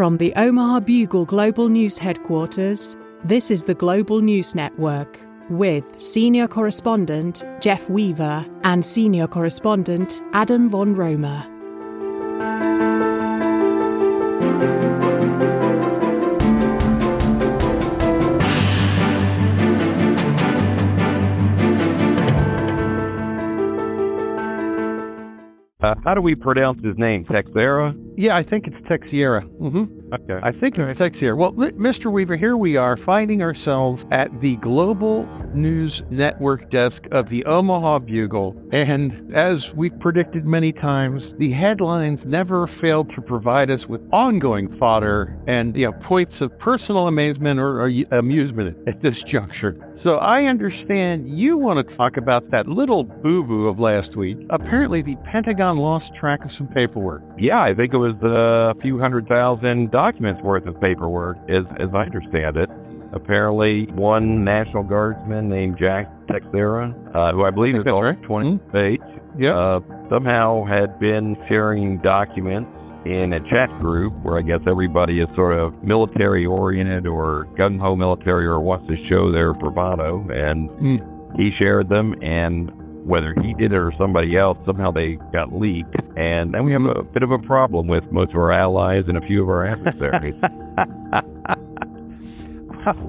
From the Omaha Bugle Global News Headquarters, this is the Global News Network with senior correspondent Jeff Weaver and senior correspondent Adam von Romer. Uh, how do we pronounce his name? Texera? Yeah, I think it's Texiera. Mm-hmm. Okay. I think it's Texiera. Well, Mr. Weaver, here we are finding ourselves at the Global News Network desk of the Omaha Bugle. And as we've predicted many times, the headlines never fail to provide us with ongoing fodder and you know, points of personal amazement or, or amusement at this juncture. So I understand you want to talk about that little boo-boo of last week. Apparently, the Pentagon lost track of some paperwork. Yeah, I think it was a few hundred thousand documents worth of paperwork, as, as I understand it. Apparently, one National Guardsman named Jack Teixeira, uh, who I believe is Texera. 20 page, Yeah. uh, somehow had been sharing documents in a chat group where I guess everybody is sort of military oriented or gung ho military or wants to show their bravado. And Mm. he shared them, and whether he did it or somebody else, somehow they got leaked. And then we have a bit of a problem with most of our allies and a few of our adversaries.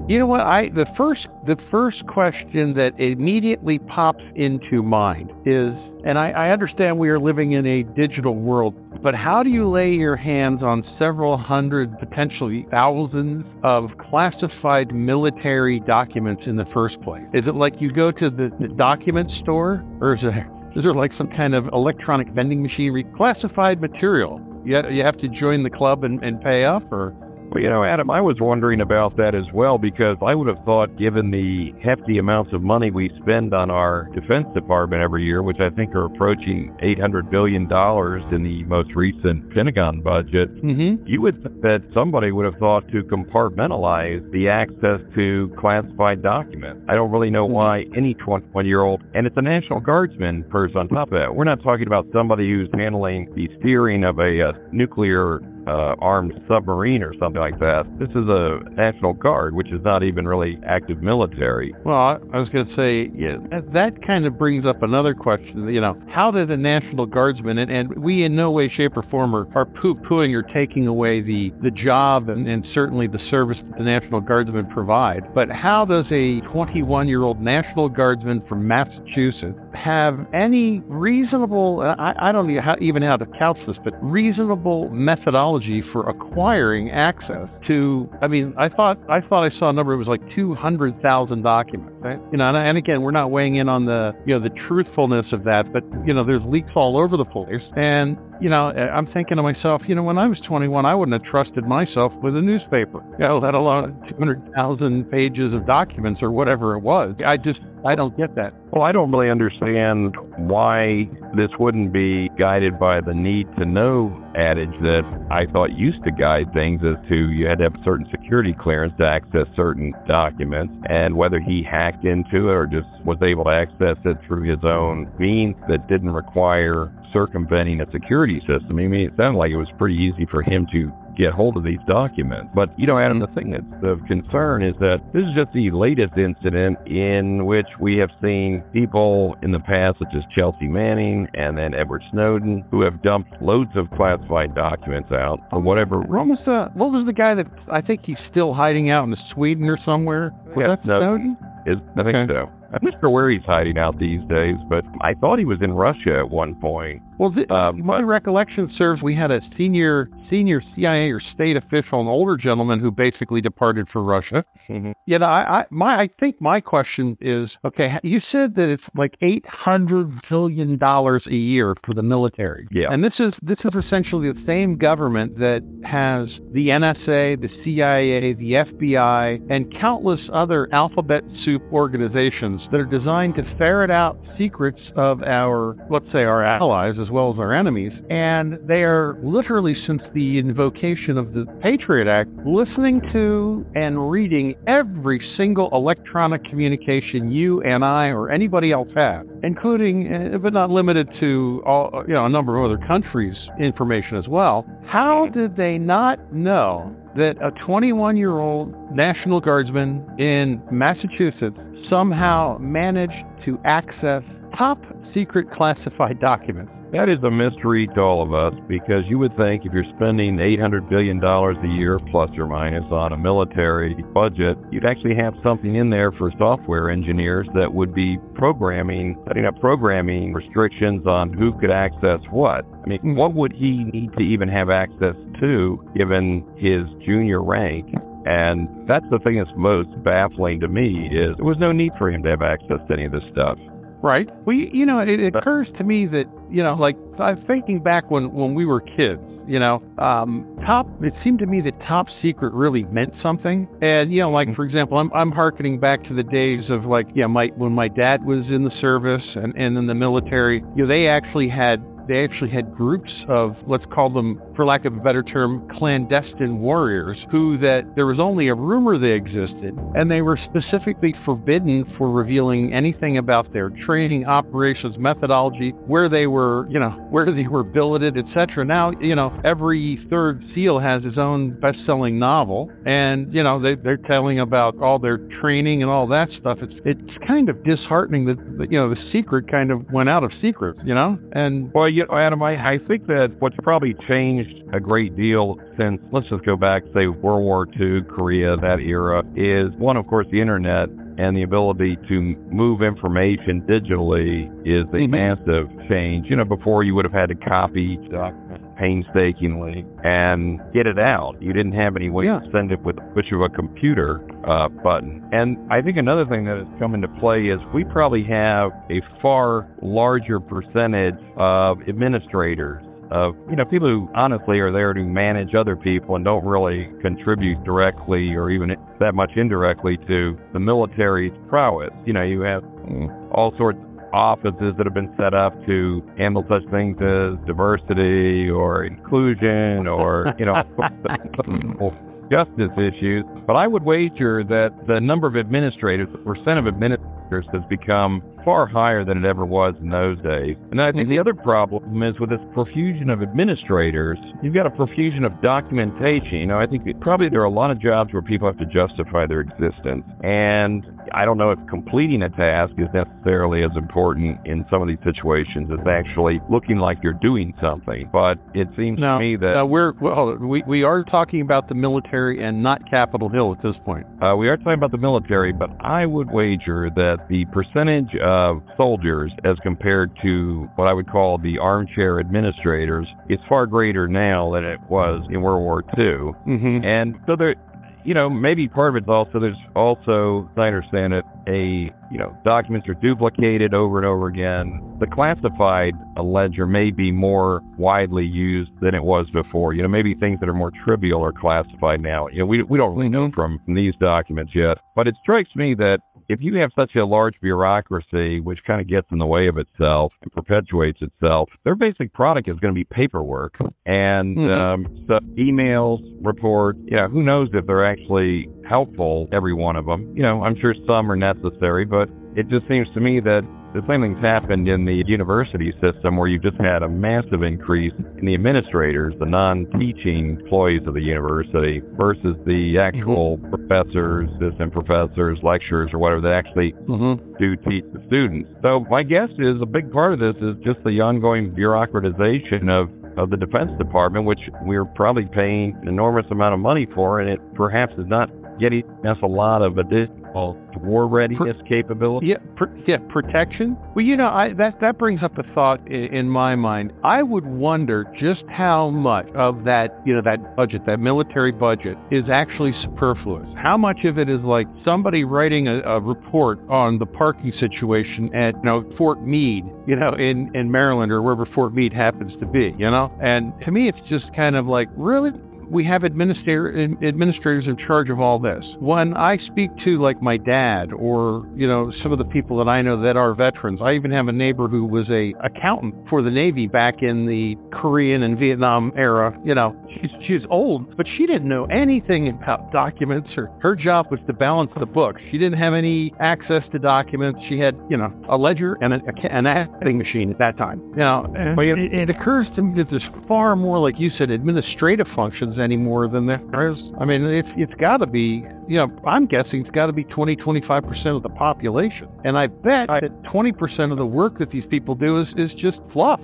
You know what? I the first the first question that immediately pops into mind is, and I, I understand we are living in a digital world, but how do you lay your hands on several hundred, potentially thousands of classified military documents in the first place? Is it like you go to the, the document store, or is there is there like some kind of electronic vending machinery classified material? You, you have to join the club and, and pay up, or Well, you know, Adam, I was wondering about that as well because I would have thought, given the hefty amounts of money we spend on our Defense Department every year, which I think are approaching $800 billion in the most recent Pentagon budget, mm-hmm. you would think that somebody would have thought to compartmentalize the access to classified documents. I don't really know why any 21 year old, and it's a National Guardsman person on top of that. We're not talking about somebody who's handling the steering of a uh, nuclear uh, armed submarine or something like that. This is a National Guard, which is not even really active military. Well, I, I was going to say, yeah, that, that kind of brings up another question. You know, how did a National Guardsman, and, and we in no way, shape, or form are, are poo-pooing or taking away the, the job and, and certainly the service that the National Guardsmen provide, but how does a 21-year-old National Guardsman from Massachusetts have any reasonable, I, I don't know how, even how to couch this, but reasonable methodology for acquiring access to, I mean, I thought, I thought I saw a number, it was like 200,000 documents, right? You know, and, and again, we're not weighing in on the, you know, the truthfulness of that, but, you know, there's leaks all over the place. And, you know, eh, I'm thinking to myself, you know, when I was 21, I wouldn't have trusted myself with a newspaper, you know, let alone 200,000 pages of documents or whatever it was. I just, I don't get that. Well, I don't really understand why this wouldn't be guided by the need to know adage that I thought used to guide things as to you had to have certain security clearance to access certain documents and whether he hacked into it or just was able to access it through his own means that didn't require circumventing a security system. I mean, it sounded like it was pretty easy for him to get hold of these documents. But, you know, Adam, the thing that's of concern is that this is just the latest incident in which we have seen people in the past, such as Chelsea Manning and then Edward Snowden, who have dumped loads of classified documents out or whatever What was the, what was the guy that I think he's still hiding out in Sweden or somewhere? Was Yeah, that no. Snowden? is. I think Okay. so. I'm not sure where he's hiding out these days, but I thought he was in Russia at one point. Well, th- Um, my recollection serves we had a senior senior CIA or state official, an older gentleman who basically departed for Russia. Mhm. You know, I, I my I think my question is okay. You said that it's like eight hundred billion dollars a year for the military. Yeah. and this is this is essentially the same government that has the NSA, the CIA, the FBI, and countless other alphabet soup organizations that are designed to ferret out secrets of our, let's say, our allies as well as our enemies. And they are literally, since the invocation of the Patriot Act, listening to and reading every single electronic communication you and I or anybody else have, including, uh, but not limited to, all, you know, a number of other countries' information as well. How did they not know that a 21 year old National Guardsman in Massachusetts somehow managed to access top secret classified documents. That is a mystery to all of us because you would think if you're spending $800 billion a year, plus or minus, on a military budget, you'd actually have something in there for software engineers that would be programming, setting up programming restrictions on who could access what. I mean, what would he need to even have access to given his junior rank? And that's the thing that's most baffling to me is there was no need for him to have access to any of this stuff. Right. Well, you know, it, it occurs to me that, you know, like I'm thinking back when, when we were kids, you know, um, top, it seemed to me that top secret really meant something. And, you know, like, for example, I'm, I'm harkening back to the days of like, yeah, my, when my dad was in the service and, and in the military, you know, they actually had they actually had groups of, let's call them, for lack of a better term, clandestine warriors who that there was only a rumor they existed and they were specifically forbidden for revealing anything about their training, operations, methodology, where they were, you know, where they were billeted, etc. Now, you know, every third SEAL has his own best-selling novel and, you know, they, they're telling about all their training and all that stuff. It's, it's kind of disheartening that, you know, the secret kind of went out of secret, you know, and well, you know, Adam, I, I think that what's probably changed a great deal since, let's just go back, say, World War II, Korea, that era, is one, of course, the internet and the ability to move information digitally is a massive change. You know, before you would have had to copy each document painstakingly and get it out. You didn't have any way yeah. to send it with a push of a computer uh, button. And I think another thing that has come into play is we probably have a far larger percentage of administrators of you know people who honestly are there to manage other people and don't really contribute directly or even that much indirectly to the military's prowess. You know, you have mm, all sorts of offices that have been set up to handle such things as diversity or inclusion or you know mm, justice issues. But I would wager that the number of administrators, the percent of administrators has become far higher than it ever was in those days. And I think the other problem is with this profusion of administrators, you've got a profusion of documentation. You know, I think probably there are a lot of jobs where people have to justify their existence. And I don't know if completing a task is necessarily as important in some of these situations as actually looking like you're doing something. But it seems now, to me that we're well, we we are talking about the military and not Capitol Hill at this point. Uh, we are talking about the military, but I would wager that the percentage of soldiers as compared to what I would call the armchair administrators is far greater now than it was in World War II. Mm-hmm. And so there you know, maybe part of it's also there's also, I understand it, a you know documents are duplicated over and over again. The classified ledger may be more widely used than it was before. You know, maybe things that are more trivial are classified now. You know, we we don't really know from, from these documents yet, but it strikes me that if you have such a large bureaucracy, which kind of gets in the way of itself and perpetuates itself, their basic product is going to be paperwork and mm-hmm. um, so emails, reports. You know, who knows if they're actually helpful, every one of them. You know, I'm sure some are necessary, but it just seems to me that the same thing's happened in the university system where you've just had a massive increase in the administrators, the non-teaching employees of the university versus the actual mm-hmm. professors, assistant professors, lecturers, or whatever that actually mm-hmm. do teach the students. So my guess is a big part of this is just the ongoing bureaucratization of of the Defense Department, which we're probably paying an enormous amount of money for, and it perhaps is not getting us a lot of additional war readiness Pro- capability. Yeah, pr- yeah, protection. Well, you know, I, that that brings up a thought in, in, my mind. I would wonder just how much of that, you know, that budget, that military budget, is actually superfluous. How much of it is like somebody writing a, a report on the parking situation at, you know, Fort Meade, you know, in in Maryland or wherever Fort Meade happens to be, you know. And to me, it's just kind of like, really, we have administrator, administrators in charge of all this. When I speak to like my dad or, you know, some of the people that I know that are veterans, I even have a neighbor who was a accountant for the Navy back in the Korean and Vietnam era. You know, she's, she's old, but she didn't know anything about documents or her job was to balance the books. She didn't have any access to documents. She had, you know, a ledger and a, a, an adding machine at that time. You know, it, it occurs to me that there's far more, like you said, administrative functions anymore than there is. I mean, it's, it's got to be, you know, I'm guessing it's got to be 20, 25% of the population. And I bet that 20% of the work that these people do is, is just fluff.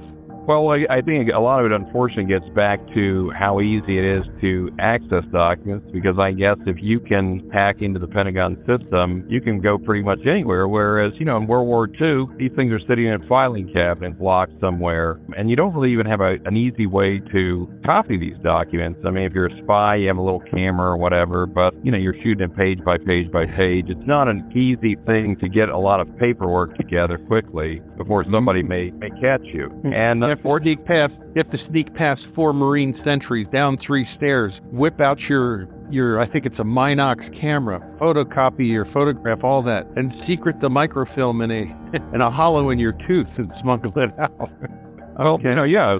Well, I, I think a lot of it unfortunately gets back to how easy it is to access documents because I guess if you can hack into the Pentagon system, you can go pretty much anywhere. Whereas, you know, in World War II, these things are sitting in a filing cabinets locked somewhere, and you don't really even have a, an easy way to copy these documents. I mean, if you're a spy, you have a little camera or whatever, but, you know, you're shooting it page by page by page. It's not an easy thing to get a lot of paperwork together quickly before somebody mm-hmm. may, may catch you. And sneak past, you have to sneak past four Marine sentries down three stairs, whip out your your I think it's a Minox camera, photocopy your photograph, all that, and secret the microfilm in a in a hollow in your tooth and smuggle it out. okay. You know, yeah,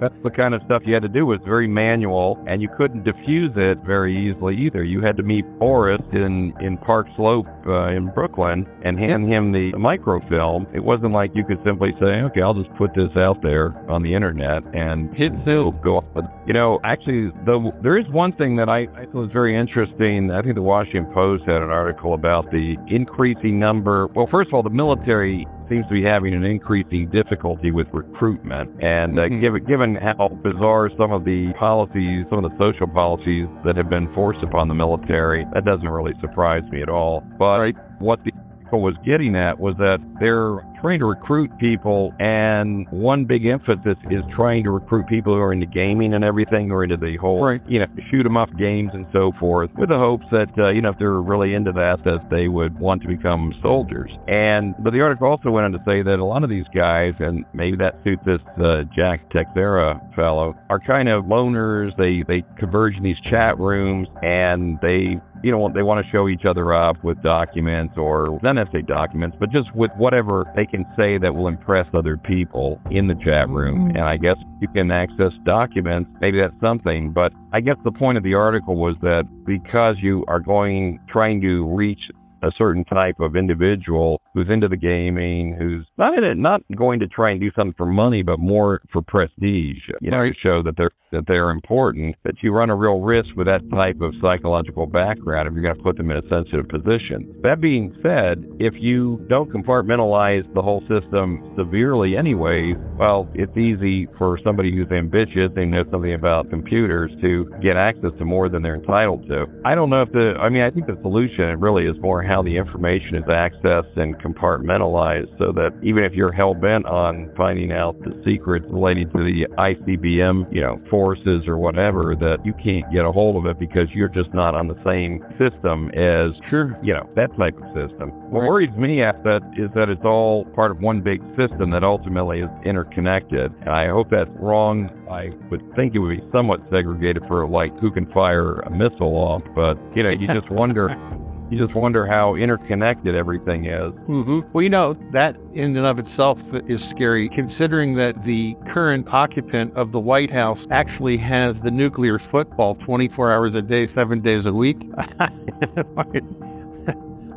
that's the kind of stuff you had to do. Was very manual, and you couldn't diffuse it very easily either. You had to meet Boris in in Park Slope uh, in Brooklyn and hand him the microfilm. It wasn't like you could simply say, "Okay, I'll just put this out there on the internet and hit go off." But you know, actually, though, there is one thing that I, I thought was very interesting. I think the Washington Post had an article about the increasing number. Well, first of all, the military seems to be having an increasing difficulty with recruitment. And uh, mm-hmm. given, given how bizarre some of the policies, some of the social policies that have been forced upon the military, that doesn't really surprise me at all. But right. what the was getting at was that they're trying to recruit people, and one big emphasis is trying to recruit people who are into gaming and everything, or into the whole, right. you know, shoot 'em up games and so forth, with the hopes that, uh, you know, if they're really into that, that they would want to become soldiers. And, but the article also went on to say that a lot of these guys, and maybe that suits this uh, Jack Teixeira fellow, are kind of loners. They, they converge in these chat rooms, and they you know, they want to show each other up with documents or not necessarily documents, but just with whatever they can say that will impress other people in the chat room. Mm-hmm. And I guess you can access documents. Maybe that's something. But I guess the point of the article was that because you are going, trying to reach a certain type of individual who's into the gaming, who's not in it, not going to try and do something for money, but more for prestige, you know, to show that they're that they're important, that you run a real risk with that type of psychological background if you're going to put them in a sensitive position. That being said, if you don't compartmentalize the whole system severely anyway, well, it's easy for somebody who's ambitious and knows something about computers to get access to more than they're entitled to. I don't know if the, I mean, I think the solution really is more how the information is accessed and compartmentalized so that even if you're hell bent on finding out the secrets relating to the ICBM, you know, forces or whatever, that you can't get a hold of it because you're just not on the same system as, sure, you know, that type of system. What worries me at that is that it's all part of one big system that ultimately is interconnected. And I hope that's wrong. I would think it would be somewhat segregated for like who can fire a missile off, but you know, you just wonder you just wonder how interconnected everything is. Mm-hmm. Well, you know, that in and of itself is scary, considering that the current occupant of the White House actually has the nuclear football 24 hours a day, seven days a week.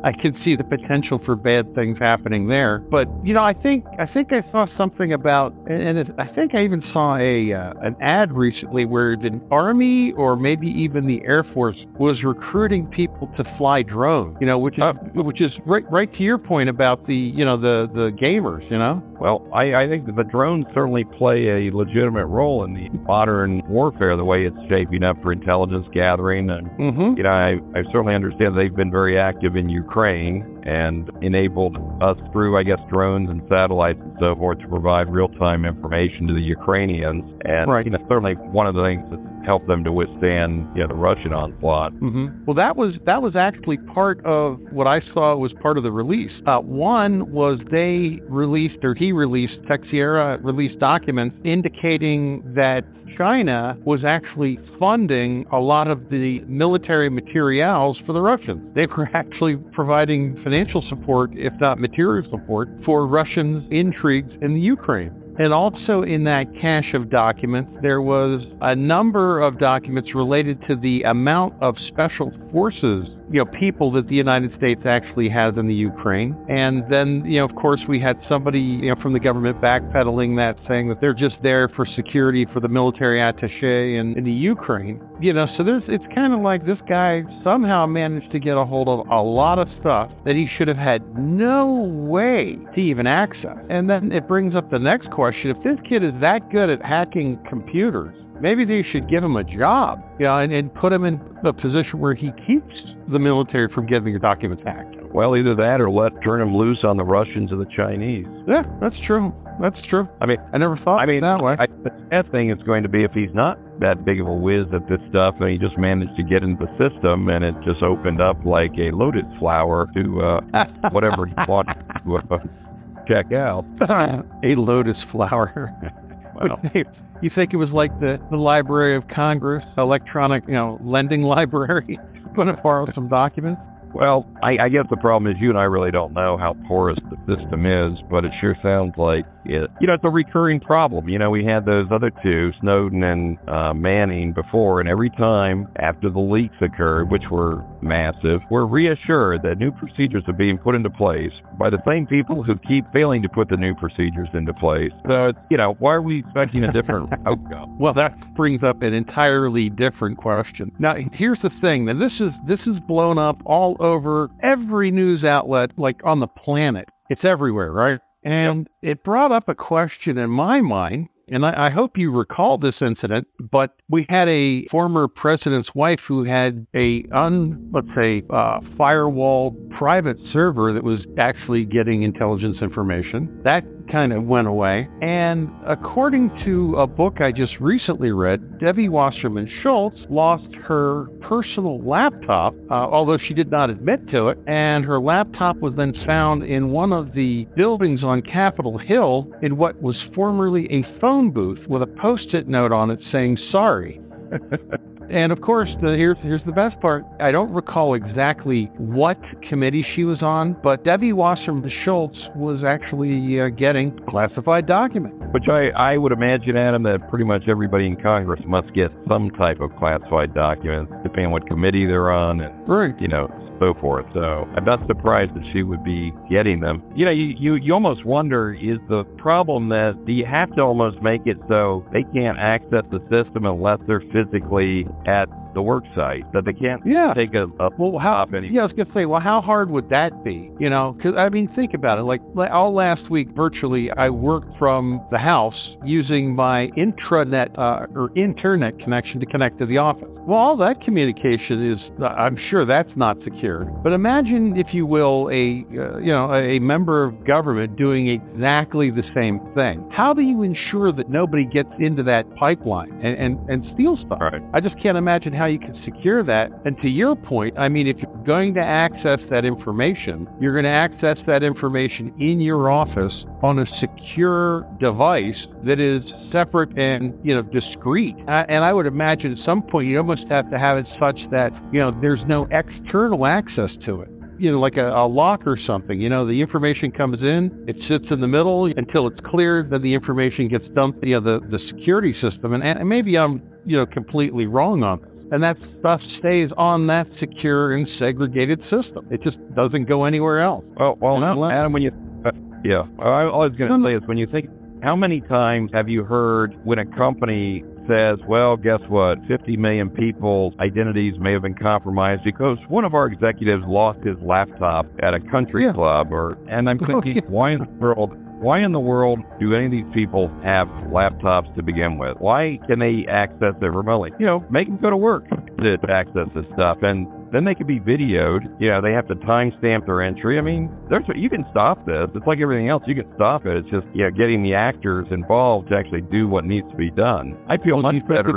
I can see the potential for bad things happening there. But you know, I think I think I saw something about, and it, I think I even saw a uh, an ad recently where the Army or maybe even the Air Force was recruiting people to fly drones. You know, which is uh, which is right right to your point about the you know the the gamers. You know. Well, I, I think that the drones certainly play a legitimate role in the modern warfare, the way it's shaping up for intelligence gathering. And, mm-hmm. you know, I, I certainly understand they've been very active in Ukraine and enabled us through, I guess, drones and satellites and so forth to provide real-time information to the Ukrainians. And, right. you know, certainly one of the things that helped them to withstand you know, the Russian onslaught. Mm-hmm. Well, that was that was actually part of what I saw was part of the release. Uh, one was they released or he released Teixeira released documents indicating that China was actually funding a lot of the military materials for the Russians. They were actually providing financial support, if not material support, for Russian intrigues in the Ukraine. And also in that cache of documents, there was a number of documents related to the amount of special forces, you know, people that the United States actually has in the Ukraine. And then, you know, of course, we had somebody, you know, from the government backpedaling that, saying that they're just there for security for the military attaché in, in the Ukraine. You know, so there's, it's kind of like this guy somehow managed to get a hold of a lot of stuff that he should have had no way to even access. And then it brings up the next question. If this kid is that good at hacking computers, maybe they should give him a job, you know, and, and put him in a position where he keeps the military from getting the documents hacked. Well, either that or let turn him loose on the Russians or the Chinese. Yeah, that's true. That's true. I mean, I never thought. I mean, that way. I, the bad thing is going to be if he's not that big of a whiz at this stuff, and he just managed to get into the system, and it just opened up like a lotus flower to uh, whatever he wanted to uh, check out. a lotus flower. You think it was like the, the Library of Congress, electronic, you know, lending library? Going to borrow some documents? Well, I, I guess the problem is you and I really don't know how porous the system is, but it sure sounds like it. You know, it's a recurring problem. You know, we had those other two, Snowden and uh, Manning, before, and every time after the leaks occurred, which were massive, we're reassured that new procedures are being put into place by the same people who keep failing to put the new procedures into place. So, you know, why are we expecting a different outcome? Well, that brings up an entirely different question. Now, here's the thing. Now, this is this is blown up all over every news outlet, like on the planet. It's everywhere, right? And it brought up a question in my mind and I, I, hope you recall this incident, but we had a former president's wife who had a un, let's say, uh, firewall private server that was actually getting intelligence information. That kind of went away. And according to a book I just recently read, Debbie Wasserman Schultz lost her personal laptop, uh, although she did not admit to it. And her laptop was then found in one of the buildings on Capitol Hill in what was formerly a phone booth with a post it note on it saying sorry. And of course, the, here's here's the best part. I don't recall exactly what committee she was on, but Debbie Wasserman Schultz was actually uh, getting classified documents. Which I, I would imagine, Adam, that pretty much everybody in Congress must get some type of classified documents, depending on what committee they're on, and right. you know, so forth. So I'm not surprised that she would be getting them. You know, you, you, you almost wonder is the problem that do you have to almost make it so they can't access the system unless they're physically at the work site that they can't yeah. take a, a well how any- yeah I was gonna say well how hard would that be you know? Because I mean think about it like all last week virtually I worked from the house using my intranet uh, or internet connection to connect to the office. Well all that communication is uh, I'm sure that's not secured but imagine if you will a uh, you know a member of government doing exactly the same thing. How do you ensure that nobody gets into that pipeline and and, and steal stuff? Right. I just can't imagine how you can secure that. And to your point, I mean, if you're going to access that information, you're going to access that information in your office on a secure device that is separate and, you know, discreet. and I would imagine at some point you almost have to have it such that, you know, there's no external access to it you know, like a, a, lock or something. You know, the information comes in, it sits in the middle until it's cleared, then the information gets dumped, you know, the, the security system. And, and maybe I'm, you know, completely wrong on this and that stuff stays on that secure and segregated system. It just doesn't go anywhere else. Well, well, no, Adam, when you, uh, yeah, I, I was going to say is when you think, how many times have you heard when a company says, well, guess what? 50 million people's identities may have been compromised because one of our executives lost his laptop at a country yeah. club or, and I'm thinking, why in the world why in the world do any of these people have laptops to begin with? Why can they access it remotely? You know, make them go to work to access this stuff. And then they could be videoed. You know, they have to timestamp their entry. I mean, there's you can stop this. It's like everything else. You can stop it. It's just you know getting the actors involved to actually do what needs to be done. I feel much better.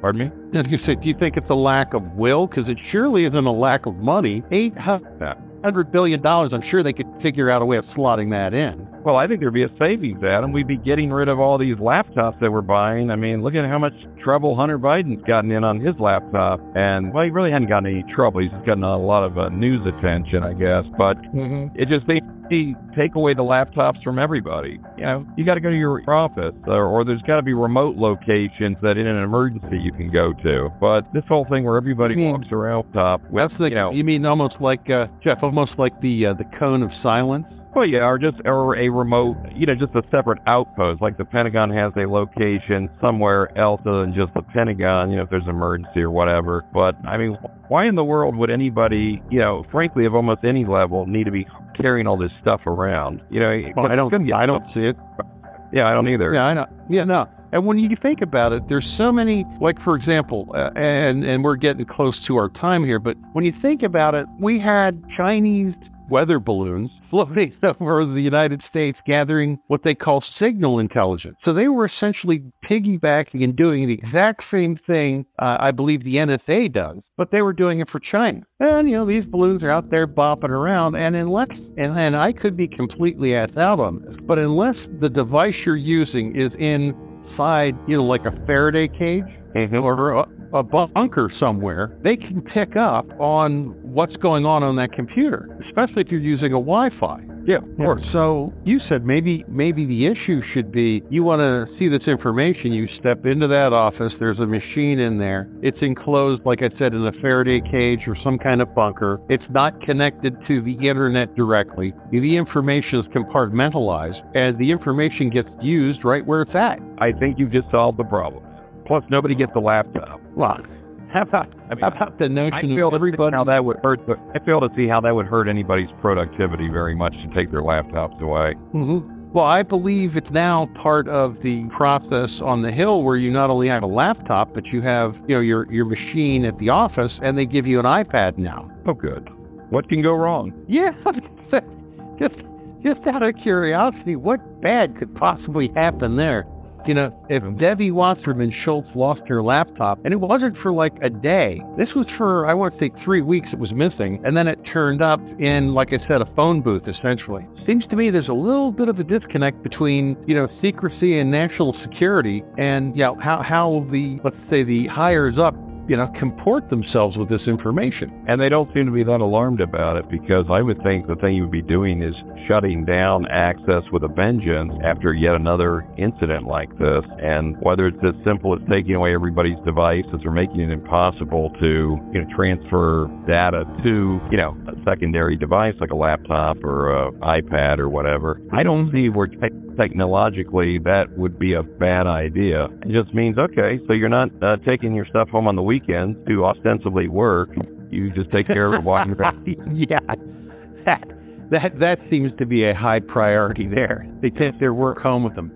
Pardon me. As you said do you think it's a lack of will? Because it surely isn't a lack of money. Eight hundred $100 billion, I'm sure they could figure out a way of slotting that in. Well, I think there'd be a savings, Adam. We'd be getting rid of all these laptops that we're buying. I mean, look at how much trouble Hunter Biden's gotten in on his laptop. And, well, he really hadn't gotten any trouble. He's gotten a lot of uh, news attention, I guess. But mm-hmm. it just seems take away the laptops from everybody. You know, you got to go to your office or, or there's got to be remote locations that in an emergency you can go to. But this whole thing where everybody mean, walks around top. That's the, you know, you mean almost like, uh, Jeff, almost like the, uh, the cone of silence? Well, yeah, or just or a remote, you know, just a separate outpost. Like the Pentagon has a location somewhere else other than just the Pentagon, you know, if there's an emergency or whatever. But I mean, why in the world would anybody, you know, frankly, of almost any level, need to be carrying all this stuff around? You know, well, I don't, I don't see it. Yeah, I don't either. Yeah, I know. Yeah, no. And when you think about it, there's so many, like for example, uh, and and we're getting close to our time here, but when you think about it, we had Chinese weather balloons floating over the United States gathering what they call signal intelligence. So they were essentially piggybacking and doing the exact same thing uh, I believe the NSA does, but they were doing it for China. And, you know, these balloons are out there bopping around, and unless, and, and I could be completely ass out on this, but unless the device you're using is inside, you know, like a Faraday cage, mm-hmm. or a, bunker somewhere, they can pick up on what's going on on that computer, especially if you're using a Wi-Fi. Yeah, Or so you said maybe maybe the issue should be you want to see this information. You step into that office. There's a machine in there. It's enclosed, like I said, in a Faraday cage or some kind of bunker. It's not connected to the internet directly. The information is compartmentalized, and the information gets used right where it's at. I think you just solved the problem. Plus, nobody gets a laptop. Well, how about, I mean, how about the notion of everybody? How that would hurt. I fail to see how that would hurt anybody's productivity very much to take their laptops away. Mm-hmm. Well, I believe it's now part of the process on the Hill where you not only have a laptop, but you have you know your your machine at the office, and they give you an iPad now. Oh, good. What can go wrong? Yeah, just just out of curiosity, what bad could possibly happen there? You know, if Debbie Wasserman Schultz lost her laptop, and it wasn't for like a day, this was for, I want to say, three weeks it was missing, and then it turned up in, like I said, a phone booth, essentially. Seems to me there's a little bit of a disconnect between, you know, secrecy and national security and, you know, how, how the, let's say, the hires up you know, comport themselves with this information. And they don't seem to be that alarmed about it because I would think the thing you would be doing is shutting down access with a vengeance after yet another incident like this. And whether it's as simple as taking away everybody's devices or making it impossible to, you know, transfer data to, you know, a secondary device like a laptop or an iPad or whatever, I don't see where technologically that would be a bad idea. It just means, okay, so you're not uh, taking your stuff home on the weekends to ostensibly work. You just take care of it while you're Yeah, that, that, that seems to be a high priority there. They take their work home with them.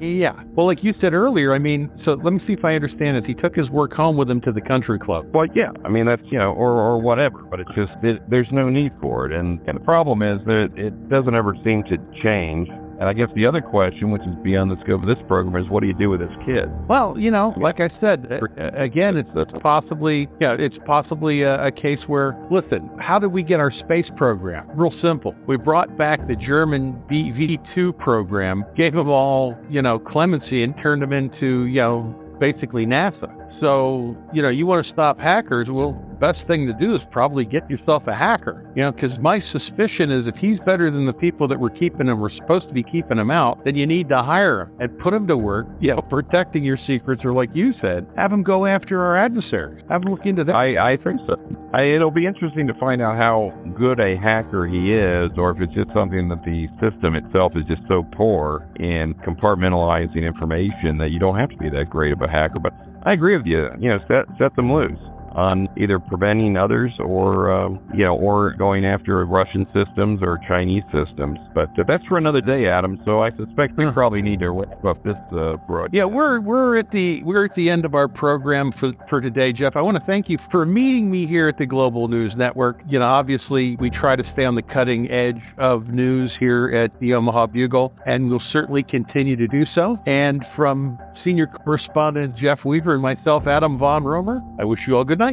Yeah. Well, like you said earlier, I mean, so let me see if I understand it. He took his work home with him to the country club. Well, yeah. I mean, that's, you know, or, or whatever, but it's just, it, there's no need for it. And, and the problem is that it doesn't ever seem to change. And I guess the other question, which is beyond the scope of this program, is what do you do with this kid? Well, you know, like I said, again, it's, it's possibly, yeah, it's possibly a, a, case where, listen, how did we get our space program? Real simple. We brought back the German V2 program, gave them all, you know, clemency and turned them into, you know, basically NASA. So, you know, you want to stop hackers, well, best thing to do is probably get yourself a hacker. You know, because my suspicion is if he's better than the people that were keeping him, we're supposed to be keeping him out, then you need to hire him and put him to work, you know, protecting your secrets, or like you said, have him go after our adversaries. Have him look into that. I, I think so. I, it'll be interesting to find out how good a hacker he is, or if it's just something that the system itself is just so poor in compartmentalizing information that you don't have to be that great of a hacker. But I agree with you. You know, set set them loose on either preventing others or, um, you know, or going after Russian systems or Chinese systems. But uh, that's for another day, Adam. So I suspect we probably need to wrap up this uh, broadcast. Yeah, we're we're at the we're at the end of our program for for today, Jeff. I want to thank you for meeting me here at the Global News Network. You know, obviously we try to stay on the cutting edge of news here at the Omaha Bugle, and we'll certainly continue to do so. And from senior correspondent Jeff Weaver and myself, Adam Von Romer, I wish you all good night.